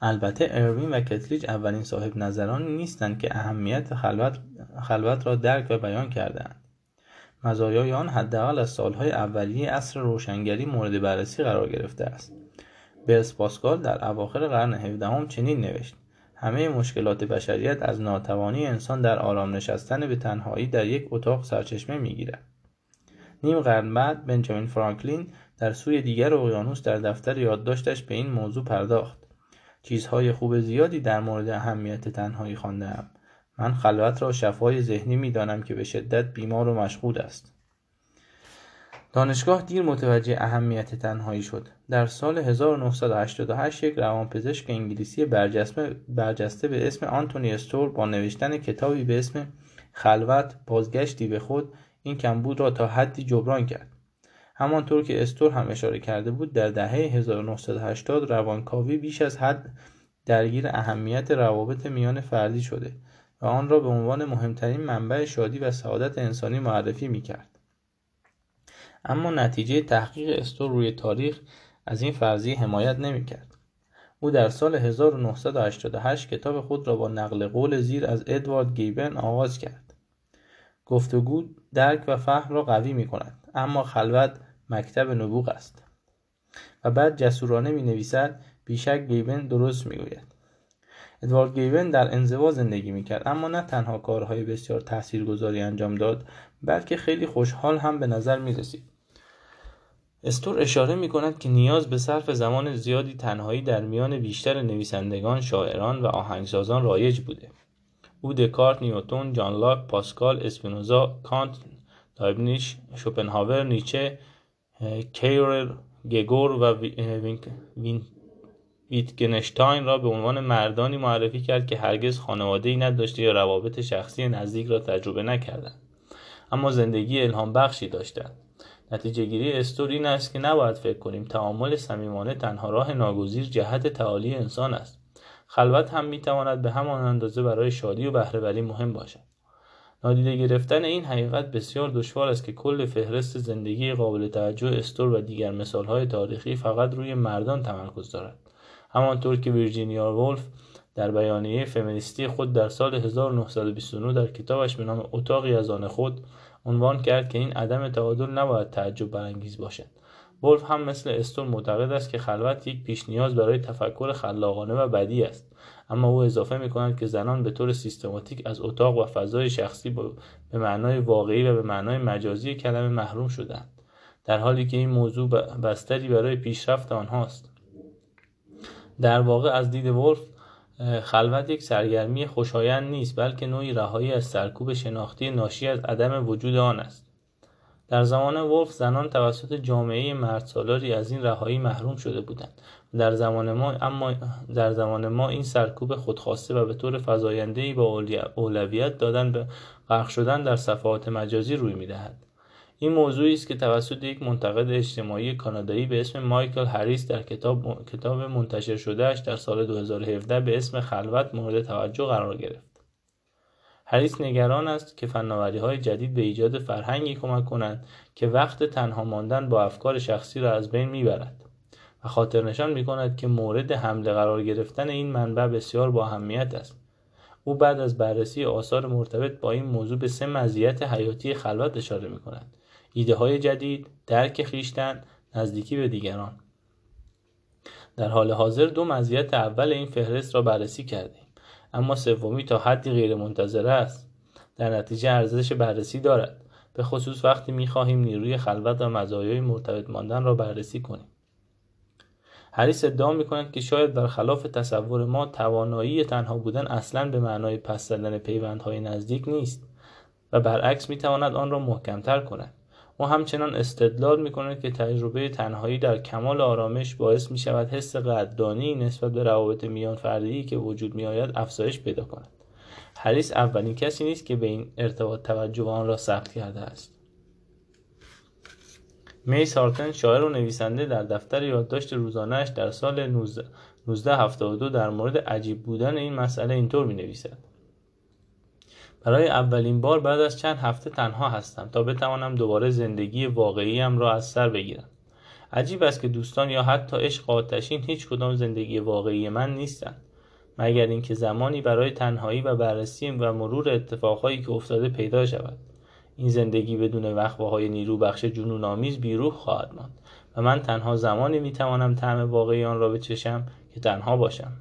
البته اروین و کتلیج اولین صاحب نظرانی نیستند که اهمیت خلوت, خلوت را درک و بیان کردهاند. مزایای آن حداقل از سالهای اولیه عصر روشنگری مورد بررسی قرار گرفته است. برس پاسکال در اواخر قرن هفدهم چنین نوشت همه مشکلات بشریت از ناتوانی انسان در آرام نشستن به تنهایی در یک اتاق سرچشمه می‌گیرد. نیم قرن بعد بنجامین فرانکلین در سوی دیگر اقیانوس در دفتر یادداشتش به این موضوع پرداخت. چیزهای خوب زیادی در مورد اهمیت تنهایی خواندهام. من خلوت را شفای ذهنی می‌دانم که به شدت بیمار و مشغول است. دانشگاه دیر متوجه اهمیت تنهایی شد. در سال 1988 یک روانپزشک انگلیسی برجسته به اسم آنتونی استور با نوشتن کتابی به اسم خلوت بازگشتی به خود این کمبود را تا حدی جبران کرد. همانطور که استور هم اشاره کرده بود در دهه 1980 روانکاوی بیش از حد درگیر اهمیت روابط میان فردی شده و آن را به عنوان مهمترین منبع شادی و سعادت انسانی معرفی می کرد. اما نتیجه تحقیق استور روی تاریخ از این فرضیه حمایت نمی کرد. او در سال 1988 کتاب خود را با نقل قول زیر از ادوارد گیبن آغاز کرد. گفتگو درک و فهم را قوی می کند اما خلوت مکتب نبوغ است و بعد جسورانه می نویسد بیشک گیبن درست می گوید. ادوارد گیون در انزوا زندگی می‌کرد اما نه تنها کارهای بسیار تاثیرگذاری انجام داد بلکه خیلی خوشحال هم به نظر می‌رسید استور اشاره می کند که نیاز به صرف زمان زیادی تنهایی در میان بیشتر نویسندگان، شاعران و آهنگسازان رایج بوده. او دکارت، نیوتون، جان لاک، پاسکال، اسپینوزا، کانت، لایبنیش، شوپنهاور، نیچه، کیرر، گگور و ویتگنشتاین را به عنوان مردانی معرفی کرد که هرگز ای نداشته یا روابط شخصی نزدیک را تجربه نکردند. اما زندگی الهام بخشی داشتند. نتیجه گیری استور این است که نباید فکر کنیم تعامل صمیمانه تنها راه ناگزیر جهت تعالی انسان است. خلوت هم می‌تواند به همان اندازه برای شادی و بهرهوری مهم باشد. نادیده گرفتن این حقیقت بسیار دشوار است که کل فهرست زندگی قابل توجه استور و دیگر مثالهای تاریخی فقط روی مردان تمرکز دارد. همانطور که ویرجینیا وولف در بیانیه فمینیستی خود در سال 1929 در کتابش به نام اتاقی از آن خود عنوان کرد که این عدم تعادل نباید تعجب برانگیز باشد. ولف هم مثل استون معتقد است که خلوت یک پیش نیاز برای تفکر خلاقانه و بدی است. اما او اضافه می کند که زنان به طور سیستماتیک از اتاق و فضای شخصی به معنای واقعی و به معنای مجازی کلمه محروم شدند در حالی که این موضوع بستری برای پیشرفت آنهاست. در واقع از دید ولف خلوت یک سرگرمی خوشایند نیست بلکه نوعی رهایی از سرکوب شناختی ناشی از عدم وجود آن است. در زمان ولف زنان توسط جامعه مردسالاری از این رهایی محروم شده بودند در زمان ما اما در زمان ما این سرکوب خودخواسته و به طور فزایندهای با اولویت دادن به غرق شدن در صفحات مجازی روی می‌دهد این موضوعی است که توسط یک منتقد اجتماعی کانادایی به اسم مایکل هریس در کتاب, کتاب منتشر شدهش در سال 2017 به اسم خلوت مورد توجه قرار گرفت. هریس نگران است که فناوری های جدید به ایجاد فرهنگی کمک کنند که وقت تنها ماندن با افکار شخصی را از بین می‌برد و خاطر نشان می کند که مورد حمله قرار گرفتن این منبع بسیار با اهمیت است. او بعد از بررسی آثار مرتبط با این موضوع به سه مزیت حیاتی خلوت اشاره می کند. ایده های جدید، درک خیشتن، نزدیکی به دیگران در حال حاضر دو مزیت اول این فهرست را بررسی کردیم اما سومی تا حدی غیر منتظره است. در نتیجه ارزش بررسی دارد. به خصوص وقتی می‌خواهیم نیروی خلوت و مزایای مرتبط ماندن را بررسی کنیم. هریس ادعا می کند که شاید برخلاف تصور ما توانایی تنها بودن اصلا به معنای پس زدن پیوندهای نزدیک نیست و برعکس می تواند آن را محکمتر کند. او همچنان استدلال می‌کند که تجربه تنهایی در کمال آرامش باعث می شود حس قدردانی نسبت به روابط میان فردی که وجود می آید افزایش پیدا کند. هریس اولین کسی نیست که به این ارتباط توجه آن را ثبت کرده است. می سارتن شاعر و نویسنده در دفتر یادداشت روزانهاش در سال 1972 در مورد عجیب بودن این مسئله اینطور می نویسد برای اولین بار بعد از چند هفته تنها هستم تا بتوانم دوباره زندگی واقعیم را از سر بگیرم. عجیب است که دوستان یا حتی عشق آتشین هیچ کدام زندگی واقعی من نیستند مگر اینکه زمانی برای تنهایی و بررسی و مرور اتفاقهایی که افتاده پیدا شود. این زندگی بدون وقفه های نیرو بخش جنون آمیز بیروح خواهد ماند و من تنها زمانی می‌توانم طعم واقعی آن را بچشم که تنها باشم.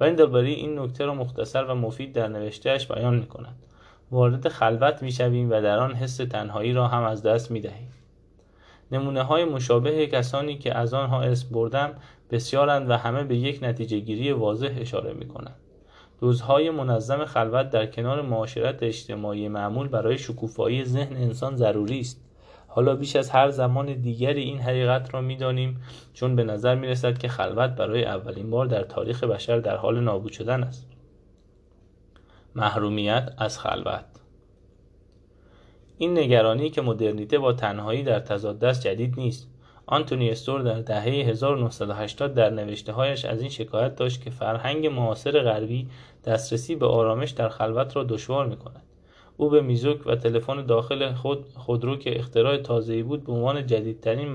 و این نکته را مختصر و مفید در نوشتهاش بیان می کند. وارد خلوت می شویم و در آن حس تنهایی را هم از دست می دهیم. نمونه های مشابه کسانی که از آنها اسم بردم بسیارند و همه به یک نتیجه گیری واضح اشاره می کنند. روزهای منظم خلوت در کنار معاشرت اجتماعی معمول برای شکوفایی ذهن انسان ضروری است. حالا بیش از هر زمان دیگری این حقیقت را می‌دانیم چون به نظر می رسد که خلوت برای اولین بار در تاریخ بشر در حال نابود شدن است. محرومیت از خلوت این نگرانی که مدرنیته با تنهایی در تضاد است جدید نیست آنتونی استور در دهه 1980 در نوشته هایش از این شکایت داشت که فرهنگ معاصر غربی دسترسی به آرامش در خلوت را دشوار می کند. او به میزوک و تلفن داخل خود خودرو که اختراع تازه‌ای بود به عنوان جدیدترین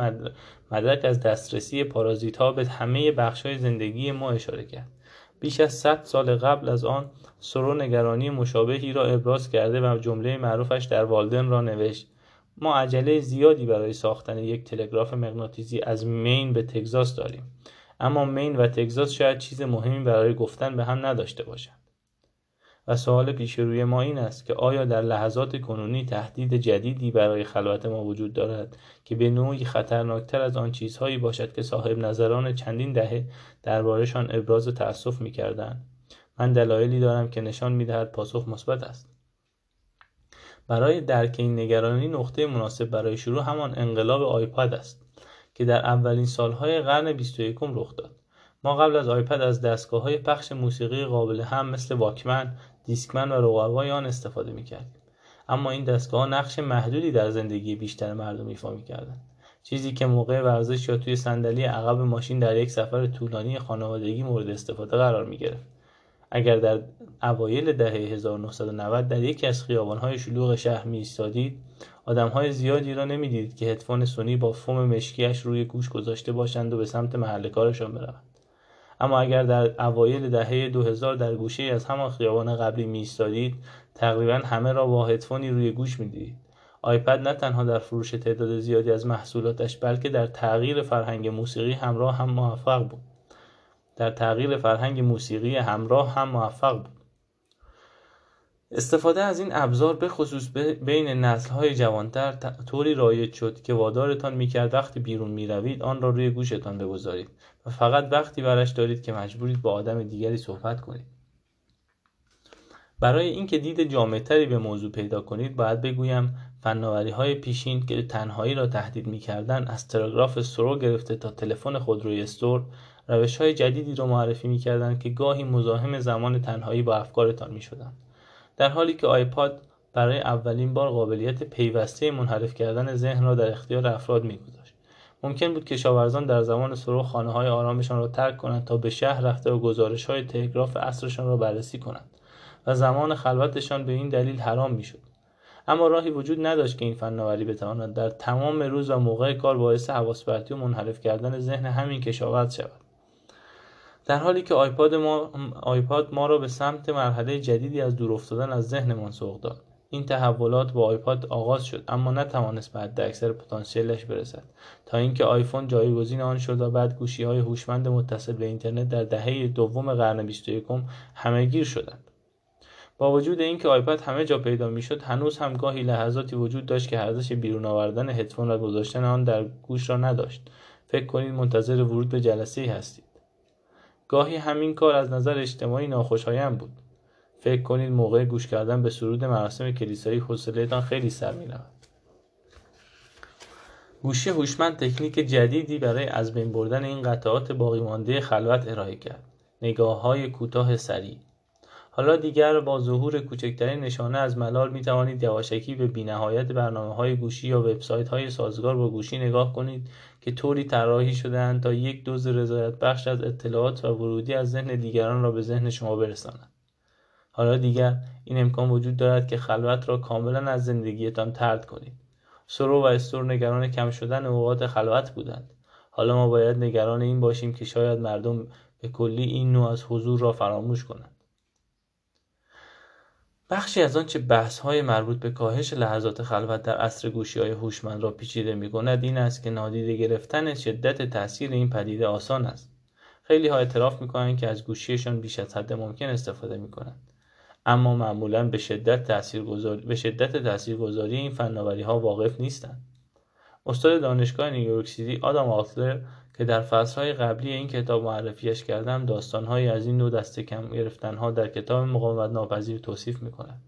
مدرک از دسترسی پارازیت ها به همه بخش های زندگی ما اشاره کرد. بیش از 100 سال قبل از آن سرو نگرانی مشابهی را ابراز کرده و جمله معروفش در والدن را نوشت. ما عجله زیادی برای ساختن یک تلگراف مغناطیسی از مین به تگزاس داریم. اما مین و تگزاس شاید چیز مهمی برای گفتن به هم نداشته باشند. و سوال پیش روی ما این است که آیا در لحظات کنونی تهدید جدیدی برای خلوت ما وجود دارد که به نوعی خطرناکتر از آن چیزهایی باشد که صاحب نظران چندین دهه دربارهشان ابراز تأسف می‌کردند؟ من دلایلی دارم که نشان می‌دهد پاسخ مثبت است. برای درک این نگرانی نقطه مناسب برای شروع همان انقلاب آیپد است که در اولین سالهای قرن 21 رخ داد. ما قبل از آیپد از دستگاه های پخش موسیقی قابل هم مثل واکمن، دیسکمن و رقبای آن استفاده می‌کردیم اما این دستگاه نقش محدودی در زندگی بیشتر مردم ایفا می‌کردند. چیزی که موقع ورزش یا توی صندلی عقب ماشین در یک سفر طولانی خانوادگی مورد استفاده قرار می اگر در اوایل دهه 1990 در یکی از خیابانهای شلوغ شهر می ایستادید آدمهای زیادی را نمی‌دید که هدفون سونی با فوم مشکیش روی گوش گذاشته باشند و به سمت محل کارشان بروند. اما اگر در اوایل دهه 2000 در گوشه از همان خیابان قبلی می ایستادید تقریبا همه را با هدفونی روی گوش می‌دیدید. آیپد نه تنها در فروش تعداد زیادی از محصولاتش بلکه در تغییر فرهنگ موسیقی همراه هم موفق بود. در تغییر فرهنگ موسیقی همراه هم موفق بود. استفاده از این ابزار به خصوص بین نسل‌های جوانتر طوری رایج شد که وادارتان می‌کرد وقتی بیرون می‌روید آن را روی گوشتان بگذارید و فقط وقتی برش دارید که مجبورید با آدم دیگری صحبت کنید. برای اینکه دید جامعتری به موضوع پیدا کنید باید بگویم فناوری های پیشین که تنهایی را تهدید می‌کردند از تلگراف سرو گرفته تا تلفن خودروی استور روش های جدیدی را معرفی می‌کردند که گاهی مزاحم زمان تنهایی با افکارتان می‌شدند. در حالی که آیپاد برای اولین بار قابلیت پیوسته منحرف کردن ذهن را در اختیار افراد میگذاشت. ممکن بود کشاورزان در زمان سرو خانه های آرامشان را ترک کنند تا به شهر رفته و گزارش های تلگراف عصرشان را بررسی کنند و زمان خلوتشان به این دلیل حرام می‌شد. اما راهی وجود نداشت که این فناوری بتواند در تمام روز و موقع کار باعث حواس و منحرف کردن ذهن همین کشاورز شود. در حالی که آیپاد ما, آیپاد ما را به سمت مرحله جدیدی از دور افتادن از ذهنمان سوق داد. این تحولات با آیپاد آغاز شد اما نتوانست به حد اکثر پتانسیلش برسد. تا اینکه آیفون جایگزین آن شد و بعد گوشی های هوشمند متصل به اینترنت در دهه دوم قرن 21 همهگیر شدند. با وجود اینکه آیپد همه جا پیدا می‌شد هنوز هم گاهی لحظاتی وجود داشت که ارزش بیرون آوردن هدفون و گذاشتن آن در گوش را نداشت. فکر کنید منتظر ورود به جلسه ای هستید. گاهی همین کار از نظر اجتماعی ناخوشایند بود. فکر کنید موقع گوش کردن به سرود مراسم کلیسایی حوصلهتان خیلی سر می‌رود. گوشی هوشمند تکنیک جدیدی برای از بین بردن این قطعات باقی مانده خلوت ارائه کرد. نگاه های کوتاه سریع حالا دیگر با ظهور کوچکترین نشانه از ملال می توانید یواشکی به بینهایت برنامه های گوشی یا وبسایت های سازگار با گوشی نگاه کنید که طوری طراحی شدهاند تا یک دوز رضایت بخش از اطلاعات و ورودی از ذهن دیگران را به ذهن شما برسانند حالا دیگر این امکان وجود دارد که خلوت را کاملا از زندگیتان ترد کنید. سرو و استور نگران کم شدن اوقات خلوت بودند. حالا ما باید نگران این باشیم که شاید مردم به کلی این نوع از حضور را فراموش کنند. بخشی از آنچه بحث های مربوط به کاهش لحظات خلوت در عصر گوشی های هوشمند را پیچیده می کند این است که نادیده گرفتن شدت تاثیر این پدیده آسان است. خیلی ها اعتراف می کنند که از گوشیشان بیش از حد ممکن استفاده می کنند اما معمولا به شدت تاثیرگذاری به شدت تاثیرگذاری این فناوری ها واقف نیستند. استاد دانشگاه نیویورک سیتی آدام آتلر که در فصلهای قبلی این کتاب معرفیش کردم داستانهایی از این نوع دست کم گرفتنها در کتاب مقاومت ناپذیر توصیف می‌کند.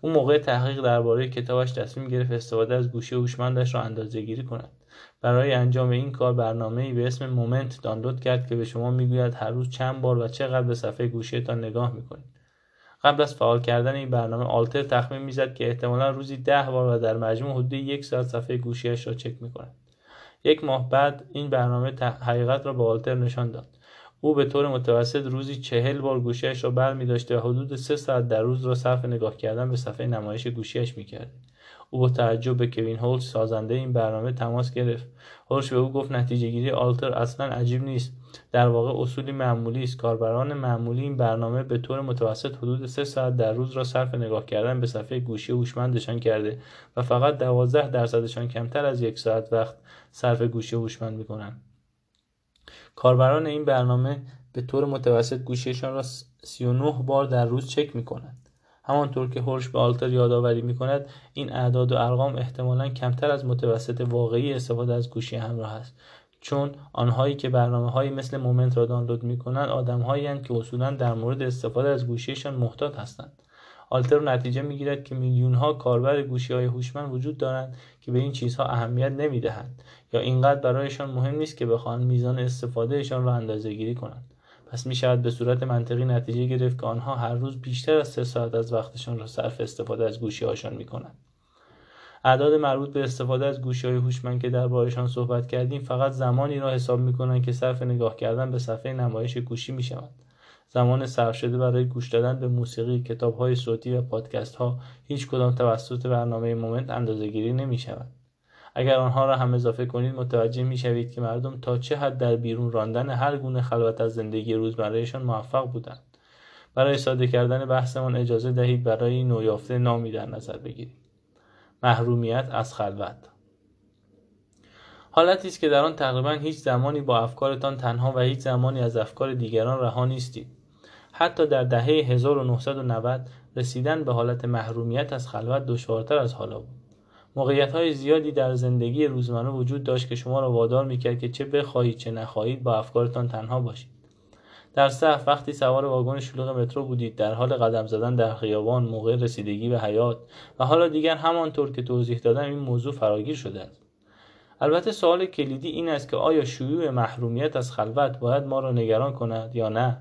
او موقع تحقیق درباره کتابش تصمیم گرفت استفاده از گوشی هوشمندش را اندازه گیری کند. برای انجام این کار برنامه‌ای به اسم مومنت دانلود کرد که به شما می‌گوید هر روز چند بار و چقدر به صفحه گوشیتان نگاه می‌کنید. قبل از فعال کردن این برنامه آلتر تخمین می‌زد که احتمالا روزی ده بار و در مجموع حدود یک ساعت صفحه گوشیش را چک می‌کند. یک ماه بعد این برنامه حقیقت را به آلتر نشان داد او به طور متوسط روزی چهل بار گوشیش را بر و حدود سه ساعت در روز را صرف نگاه کردن به صفحه نمایش گوشیش می کرد. او با تعجب به کوین هولز سازنده این برنامه تماس گرفت. هولش به او گفت نتیجه گیری آلتر اصلا عجیب نیست. در واقع اصولی معمولی است. کاربران معمولی این برنامه به طور متوسط حدود سه ساعت در روز را صرف نگاه کردن به صفحه گوشی هوشمندشان کرده و فقط دوازده درصدشان کمتر از یک ساعت وقت صرف گوشی هوشمند می‌کنند. کاربران این برنامه به طور متوسط گوشیشان را 39 بار در روز چک می‌کنند. همانطور که هورش به آلتر یادآوری می کند این اعداد و ارقام احتمالا کمتر از متوسط واقعی استفاده از گوشی همراه است. چون آنهایی که برنامه هایی مثل مومنت را دانلود می کنند آدم که اصولا در مورد استفاده از گوشیشان محتاط هستند. آلتر نتیجه می‌گیرد که میلیون ها کاربر گوشی های هوشمند وجود دارند که به این چیزها اهمیت نمی دهند یا اینقدر برایشان مهم نیست که بخواهند میزان استفادهشان را اندازه گیری کنند. پس می شود به صورت منطقی نتیجه گرفت که آنها هر روز بیشتر از سه ساعت از وقتشان را صرف استفاده از گوشی هاشان می کنند. اعداد مربوط به استفاده از گوشی های هوشمند که دربارهشان صحبت کردیم فقط زمانی را حساب می کنند که صرف نگاه کردن به صفحه نمایش گوشی می شود. زمان صرف شده برای گوش دادن به موسیقی، کتاب های صوتی و پادکست ها هیچ کدام توسط برنامه مومنت اندازه گیری نمی شود. اگر آنها را هم اضافه کنید متوجه می شوید که مردم تا چه حد در بیرون راندن هر گونه خلوت از زندگی روزمرهشان موفق بودند. برای ساده کردن بحثمان اجازه دهید برای نویافته نامی در نظر بگیریم محرومیت از خلوت. حالتی است که در آن تقریبا هیچ زمانی با افکارتان تنها و هیچ زمانی از افکار دیگران رها نیستید. حتی در دهه 1990 رسیدن به حالت محرومیت از خلوت دشوارتر از حالا بود. موقعیت های زیادی در زندگی روزمره وجود داشت که شما را وادار می‌کرد که چه بخواهید چه نخواهید با افکارتان تنها باشید. در صف وقتی سوار واگن شلوغ مترو بودید در حال قدم زدن در خیابان موقع رسیدگی به حیات و حالا دیگر همانطور که توضیح دادم این موضوع فراگیر شده است. البته سوال کلیدی این است که آیا شیوع محرومیت از خلوت باید ما را نگران کند یا نه؟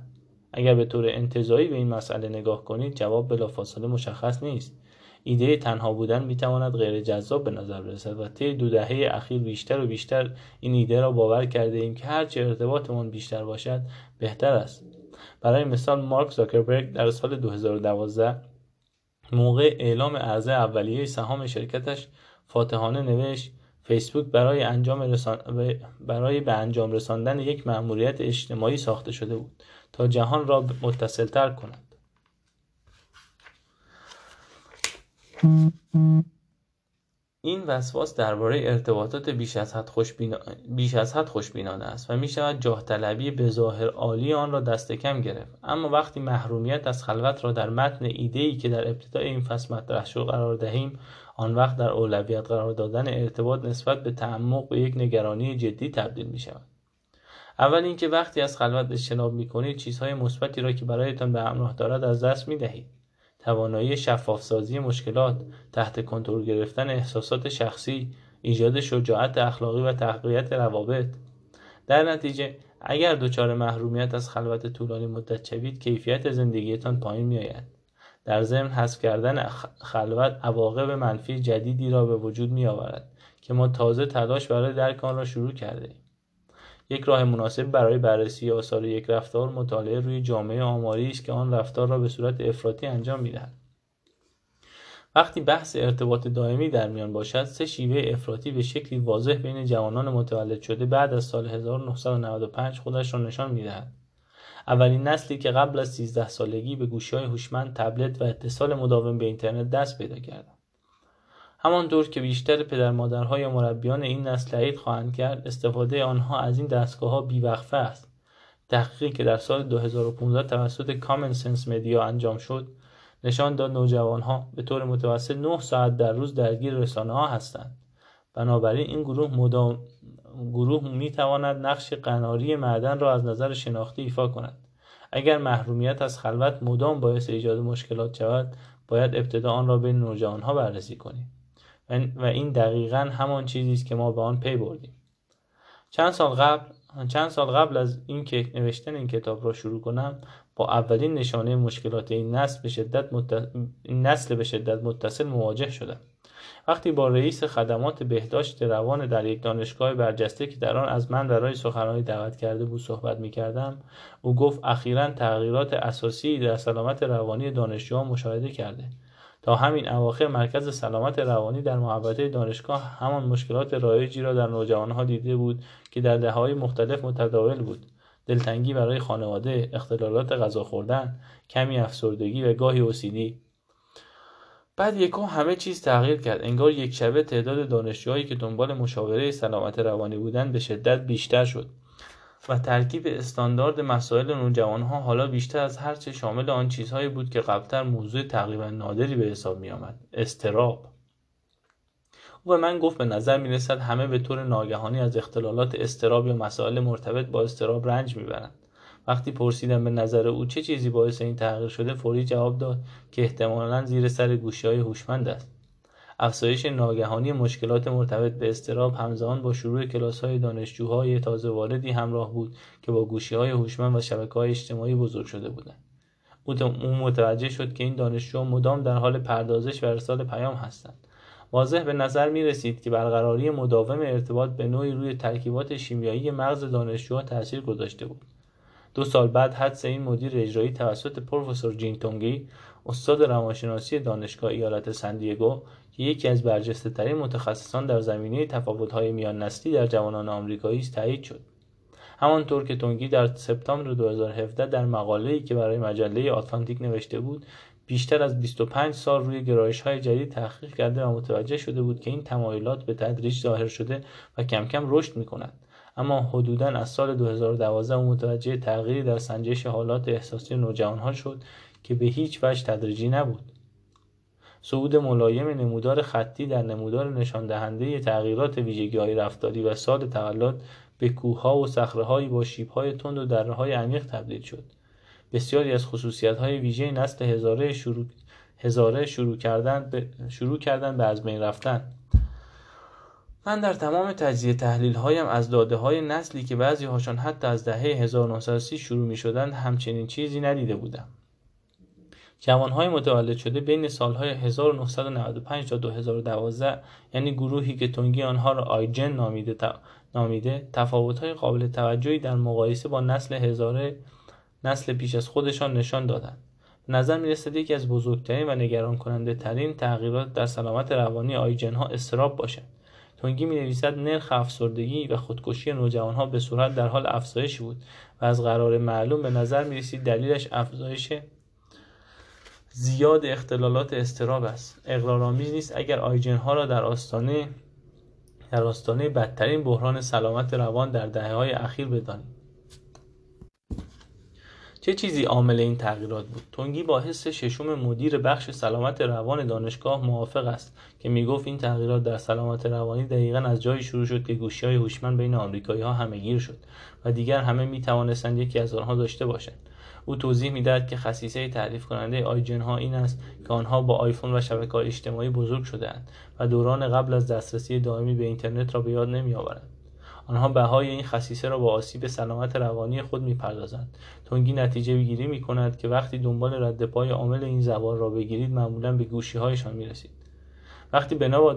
اگر به طور انتظایی به این مسئله نگاه کنید جواب بلافاصله مشخص نیست. ایده تنها بودن می‌تواند غیر جذاب به نظر برسد. و طی دو دهه اخیر بیشتر و بیشتر این ایده را باور کرده ایم که هرچه ارتباطمان بیشتر باشد بهتر است. برای مثال مارک زاکربرگ در سال 2012 موقع اعلام عرضه اولیه سهام شرکتش فاتحانه نوشت فیسبوک برای انجام رسان... برای به انجام رساندن یک مأموریت اجتماعی ساخته شده بود تا جهان را متصلتر کند. این وسواس درباره ارتباطات بیش از حد خوشبینانه است و می شود جاه طلبی به ظاهر عالی آن را دست کم گرفت. اما وقتی محرومیت از خلوت را در متن ایده که در ابتدای این فصل مطرح شد قرار دهیم آن وقت در اولویت قرار دادن ارتباط نسبت به تعمق به یک نگرانی جدی تبدیل می شود اول اینکه وقتی از خلوت اجتناب می کنید چیزهای مثبتی را که برایتان به همراه دارد از دست می دهید توانایی شفافسازی مشکلات تحت کنترل گرفتن احساسات شخصی ایجاد شجاعت اخلاقی و تقویت روابط در نتیجه اگر دچار محرومیت از خلوت طولانی مدت شوید کیفیت زندگیتان پایین میآید در ضمن حذف کردن خلوت عواقب منفی جدیدی را به وجود می آورد که ما تازه تلاش برای درک آن را شروع کرده ایم. یک راه مناسب برای بررسی آثار یک رفتار مطالعه روی جامعه آماری است که آن رفتار را به صورت افراطی انجام می‌دهد. وقتی بحث ارتباط دائمی در میان باشد سه شیوه افراطی به شکلی واضح بین جوانان متولد شده بعد از سال 1995 خودش را نشان می‌دهد. اولین نسلی که قبل از 13 سالگی به گوشی های هوشمند تبلت و اتصال مداوم به اینترنت دست پیدا کردند. همانطور که بیشتر پدر مادرهای مربیان این نسل عید خواهند کرد استفاده آنها از این دستگاه ها بیوقفه است. تحقیقی که در سال 2015 توسط کامن سنس مدیا انجام شد نشان داد نوجوانها به طور متوسط 9 ساعت در روز درگیر رسانه ها هستند. بنابراین این گروه مدام گروه می تواند نقش قناری معدن را از نظر شناختی ایفا کند. اگر محرومیت از خلوت مدام باعث ایجاد مشکلات شود باید ابتدا آن را بین نوجوانها بررسی کنیم. و این دقیقا همان چیزی است که ما به آن پی بردیم. چند سال قبل چند سال قبل از اینکه نوشتن این کتاب را شروع کنم با اولین نشانه مشکلات این نسل به شدت, این نسل به شدت متصل مواجه شدم. وقتی با رئیس خدمات بهداشت روان در یک دانشگاه برجسته که در آن از من برای سخنرانی دعوت کرده بود صحبت می کردم او گفت اخیرا تغییرات اساسی در سلامت روانی دانشجوها مشاهده کرده. تا همین اواخر مرکز سلامت روانی در محوطه دانشگاه همان مشکلات رایجی را در نوجوانها دیده بود که در دههای مختلف متداول بود. دلتنگی برای خانواده اختلالات غذا خوردن کمی افسردگی و گاهی اوسیدی. بعد یکو همه چیز تغییر کرد. انگار یک شبه تعداد دانشجوهایی که دنبال مشاوره سلامت روانی بودند به شدت بیشتر شد. و ترکیب استاندارد مسائل نوجوانها حالا بیشتر از هرچه شامل آن چیزهایی بود که قبلتر موضوع تقریبا نادری به حساب می آمد استراب. او به من گفت به نظر می رسد همه به طور ناگهانی از اختلالات استراب یا مسائل مرتبط با استراب رنج می‌برند. وقتی پرسیدم به نظر او چه چیزی باعث این تغییر شده فوری جواب داد که احتمالا زیر سر گوشی های هوشمند است. افزایش ناگهانی مشکلات مرتبط به استراب همزمان با شروع کلاس های دانشجوهای تازه واردی همراه بود که با گوشی های هوشمند و شبکه های اجتماعی بزرگ شده بودند. او متوجه شد که این دانشجوها مدام در حال پردازش و ارسال پیام هستند. واضح به نظر می رسید که برقراری مداوم ارتباط به نوعی روی ترکیبات شیمیایی مغز دانشجوها تاثیر گذاشته بود. دو سال بعد حدس این مدیر اجرایی توسط پروفسور جین تونگی استاد روانشناسی دانشگاه ایالت سندیگو که یکی از برجسته ترین متخصصان در زمینه تفاوت‌های میان نسلی در جوانان آمریکایی است تایید شد همانطور که تونگی در سپتامبر 2017 در مقاله‌ای که برای مجله آتلانتیک نوشته بود بیشتر از 25 سال روی گرایش های جدید تحقیق کرده و متوجه شده بود که این تمایلات به تدریج ظاهر شده و کم کم رشد می کند. اما حدودا از سال 2012 او متوجه تغییری در سنجش حالات احساسی نوجوانها شد که به هیچ وجه تدریجی نبود. صعود ملایم نمودار خطی در نمودار نشان دهنده تغییرات ویژگی های رفتاری و سال تولد به کوهها و صخرههایی با شیبهای تند و درهای عمیق تبدیل شد. بسیاری از خصوصیت های ویژه نسل هزاره شروع, هزاره شروع کردن به, شروع کردن به از بین رفتن من در تمام تجزیه تحلیل هایم از داده های نسلی که بعضی هاشان حتی از دهه 1930 شروع می شدند همچنین چیزی ندیده بودم های متولد شده بین سالهای 1995 تا 2012 یعنی گروهی که تونگی آنها را آیجن نامیده, نامیده های قابل توجهی در مقایسه با نسل هزاره نسل پیش از خودشان نشان دادند. نظر می رسد یکی از بزرگترین و نگران کننده ترین تغییرات در سلامت روانی آیجن ها استراب باشد. تونگی می نویسد نرخ افسردگی و خودکشی نوجوان ها به صورت در حال افزایش بود و از قرار معلوم به نظر می رسید دلیلش افزایش زیاد اختلالات استراب است. اقرارآمیز نیست. اگر آیجن ها را در آستانه در آستانه بدترین بحران سلامت روان در دهه های اخیر بدانیم. چه چیزی عامل این تغییرات بود؟ تونگی با حس ششم مدیر بخش سلامت روان دانشگاه موافق است که می‌گفت این تغییرات در سلامت روانی دقیقا از جایی شروع شد که گوشی های هوشمند بین آمریکایی ها همه گیر شد و دیگر همه می توانستند یکی از آنها داشته باشند. او توضیح می‌دهد که خصیصه تعریف کننده آیجن ها این است که آنها با آیفون و شبکه اجتماعی بزرگ شدهاند و دوران قبل از دسترسی دائمی به اینترنت را به یاد نمیآورند. آنها بهای این خصیصه را با آسیب سلامت روانی خود می‌پردازند. توئنگی نتیجه گیری می کند که وقتی دنبال رد پای عامل این زوال را بگیرید معمولا به گوشی هایشان می رسید وقتی بنوا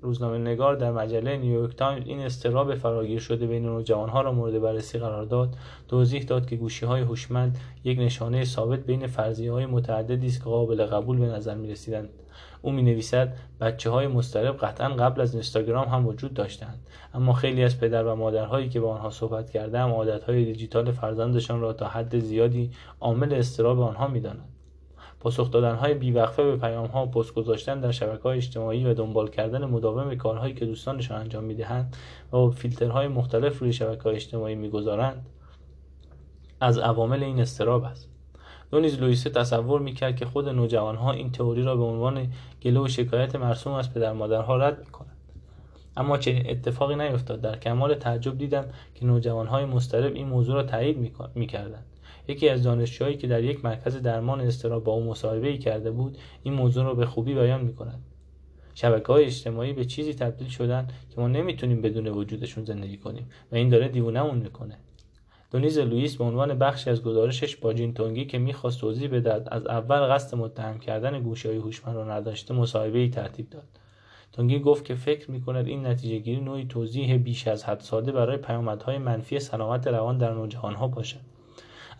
روزنامه نگار در مجله نیویورک تایمز این اضطراب فراگیر شده بین نوجوانها را مورد بررسی قرار داد توضیح داد که گوشی های هوشمند یک نشانه ثابت بین فرضیه های متعددی است که قابل قبول به نظر می رسیدند او می نویسد بچه های مسترب قطعا قبل از اینستاگرام هم وجود داشتند اما خیلی از پدر و مادرهایی که با آنها صحبت کردم عادتهای دیجیتال فرزندشان را تا حد زیادی عامل استراب آنها می‌دانند. پاسخ دادنهای بیوقفه به پیامها پست گذاشتن در های اجتماعی و دنبال کردن مداوم کارهایی که دوستانشان انجام می‌دهند و فیلترهای مختلف روی های اجتماعی می‌گذارند از عوامل این استراب است. دونیز لوئیسه تصور می‌کرد که خود نوجوانها این تئوری را به عنوان گله و شکایت مرسوم از پدر مادرها رد می‌کنند. اما چنین اتفاقی نیفتاد در کمال تعجب دیدم که نوجوانهای مسترب این موضوع را تایید می‌کردند. یکی از دانشجوهایی که در یک مرکز درمان استراب با او مصاحبه کرده بود این موضوع را به خوبی بیان می کند شبکه های اجتماعی به چیزی تبدیل شدن که ما نمی‌تونیم بدون وجودشون زندگی کنیم و این داره دیوونهمون می‌کنه. دونیز لوئیس به عنوان بخشی از گزارشش با جین تونگی که می‌خواست توضیح بدهد از اول قصد متهم کردن گوشی های هوشمند را نداشته مصاحبه ای ترتیب داد. تونگی گفت که فکر می‌کند این نتیجه گیری نوعی توضیح بیش از حد ساده برای پیامدهای منفی سلامت روان در نوجوانها باشد.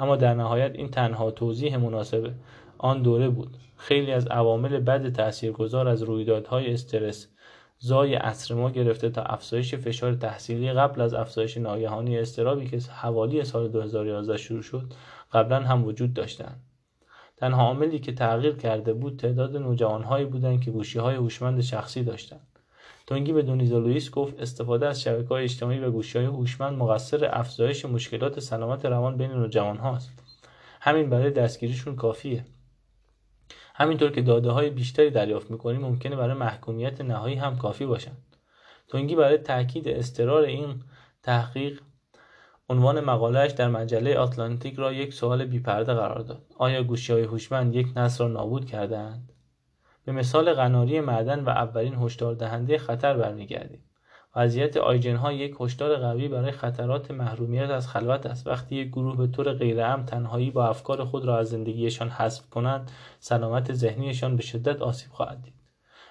اما در نهایت این تنها توضیح مناسب آن دوره بود. خیلی از عوامل بد تاثیرگذار از رویدادهای استرس زای عصر ما گرفته تا افزایش فشار تحصیلی قبل از افزایش ناگهانی استرابی که حوالی سال 2011 شروع شد قبلا هم وجود داشتند. تنها عاملی که تغییر کرده بود تعداد نوجوانهایی بودند که گوشیهای هوشمند شخصی داشتند. تونگی به دونیزا لوئیس گفت استفاده از های اجتماعی و های هوشمند مقصر افزایش مشکلات سلامت روان بین نوجوان هاست. همین برای دستگیریشون کافیه. همینطور که داده های بیشتری دریافت می‌کنیم ممکنه برای محکومیت نهایی هم کافی باشند تونگی برای تاکید استرار این تحقیق عنوان مقالهش در مجله آتلانتیک را یک سوال بیپرده قرار داد. آیا گوشی های هوشمند یک نسل را نابود کردهاند؟ به مثال قناری معدن و اولین هشدار دهنده خطر برمیگردیم. وضعیت آیجن ها یک هشدار قوی برای خطرات محرومیت از خلوت است. وقتی یک گروه به طور غیرعمد تنهایی با افکار خود را از زندگیشان حذف کنند سلامت ذهنیشان به شدت آسیب خواهد دید.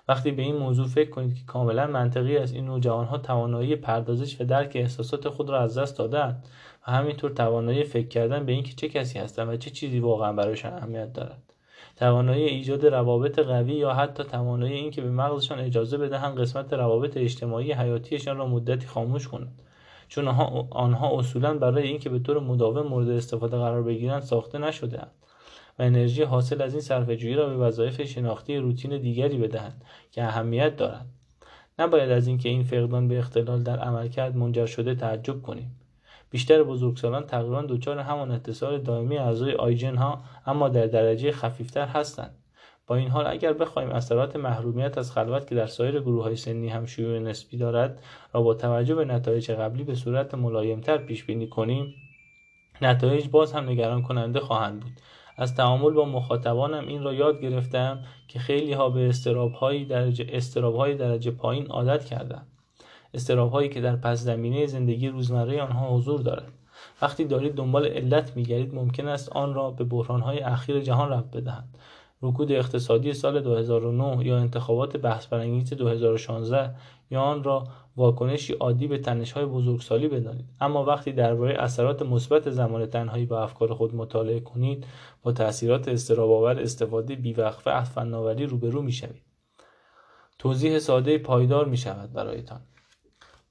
وقتی به این موضوع فکر کنید که کاملا منطقی است این نوجوانها توانایی پردازش و درک احساسات خود را از دست دادند و همینطور توانایی فکر کردن به اینکه چه کسی هستند و چه چیزی واقعا برایشان اهمیت دارد. توانایی ایجاد روابط قوی یا حتی توانایی اینکه به مغزشان اجازه بدهند قسمت روابط اجتماعی حیاتیشان را مدتی خاموش کنند. چون آنها اصولا برای اینکه به طور مداوم مورد استفاده قرار بگیرند ساخته نشدهاند و انرژی حاصل از این صرفه‌جویی را به وظایف شناختی روتین دیگری بدهند که اهمیت دارند نباید از اینکه این فقدان به اختلال در عملکرد منجر شده تعجب کنیم. بیشتر بزرگسالان تقریبا دچار همان اتصال دائمی اعضای آیجن ها اما در درجه خفیفتر هستند. با این حال اگر بخواهیم اثرات محرومیت از خلوت که در سایر گروه های سنی هم شیوع نسبی دارد را با توجه به نتایج قبلی به صورت ملایمتر پیش بینی کنیم نتایج باز هم نگران کننده خواهند بود. از تعامل با مخاطبانم این را یاد گرفتم که خیلی ها به استراب درجه, استراب درجه پایین عادت کردند. هایی که در پس زمینه زندگی روزمره آنها حضور دارد. وقتی دارید دنبال علت میگردید ممکن است آن را به های اخیر جهان رفت بدهند رکود اقتصادی سال 2009 یا انتخابات بحث برانگیز 2016 یا آن را واکنشی عادی به های بزرگسالی بدانید. اما وقتی درباره اثرات مثبت زمان تنهایی با افکار خود مطالعه کنید با تاثیرات استرابآور استفاده بیوقفه از فناوری روبرو می‌شوید. توضیح ساده پایدار می شود برایتان.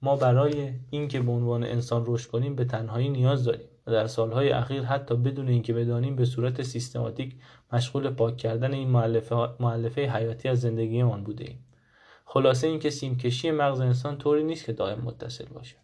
ما برای اینکه به عنوان انسان رشد کنیم به تنهایی نیاز داریم و در سالهای اخیر حتی بدون اینکه بدانیم به صورت سیستماتیک مشغول پاک کردن این معلفه, حیاتی از زندگیمان بوده ایم. خلاصه اینکه سیمکشی مغز انسان طوری نیست که دائم متصل باشه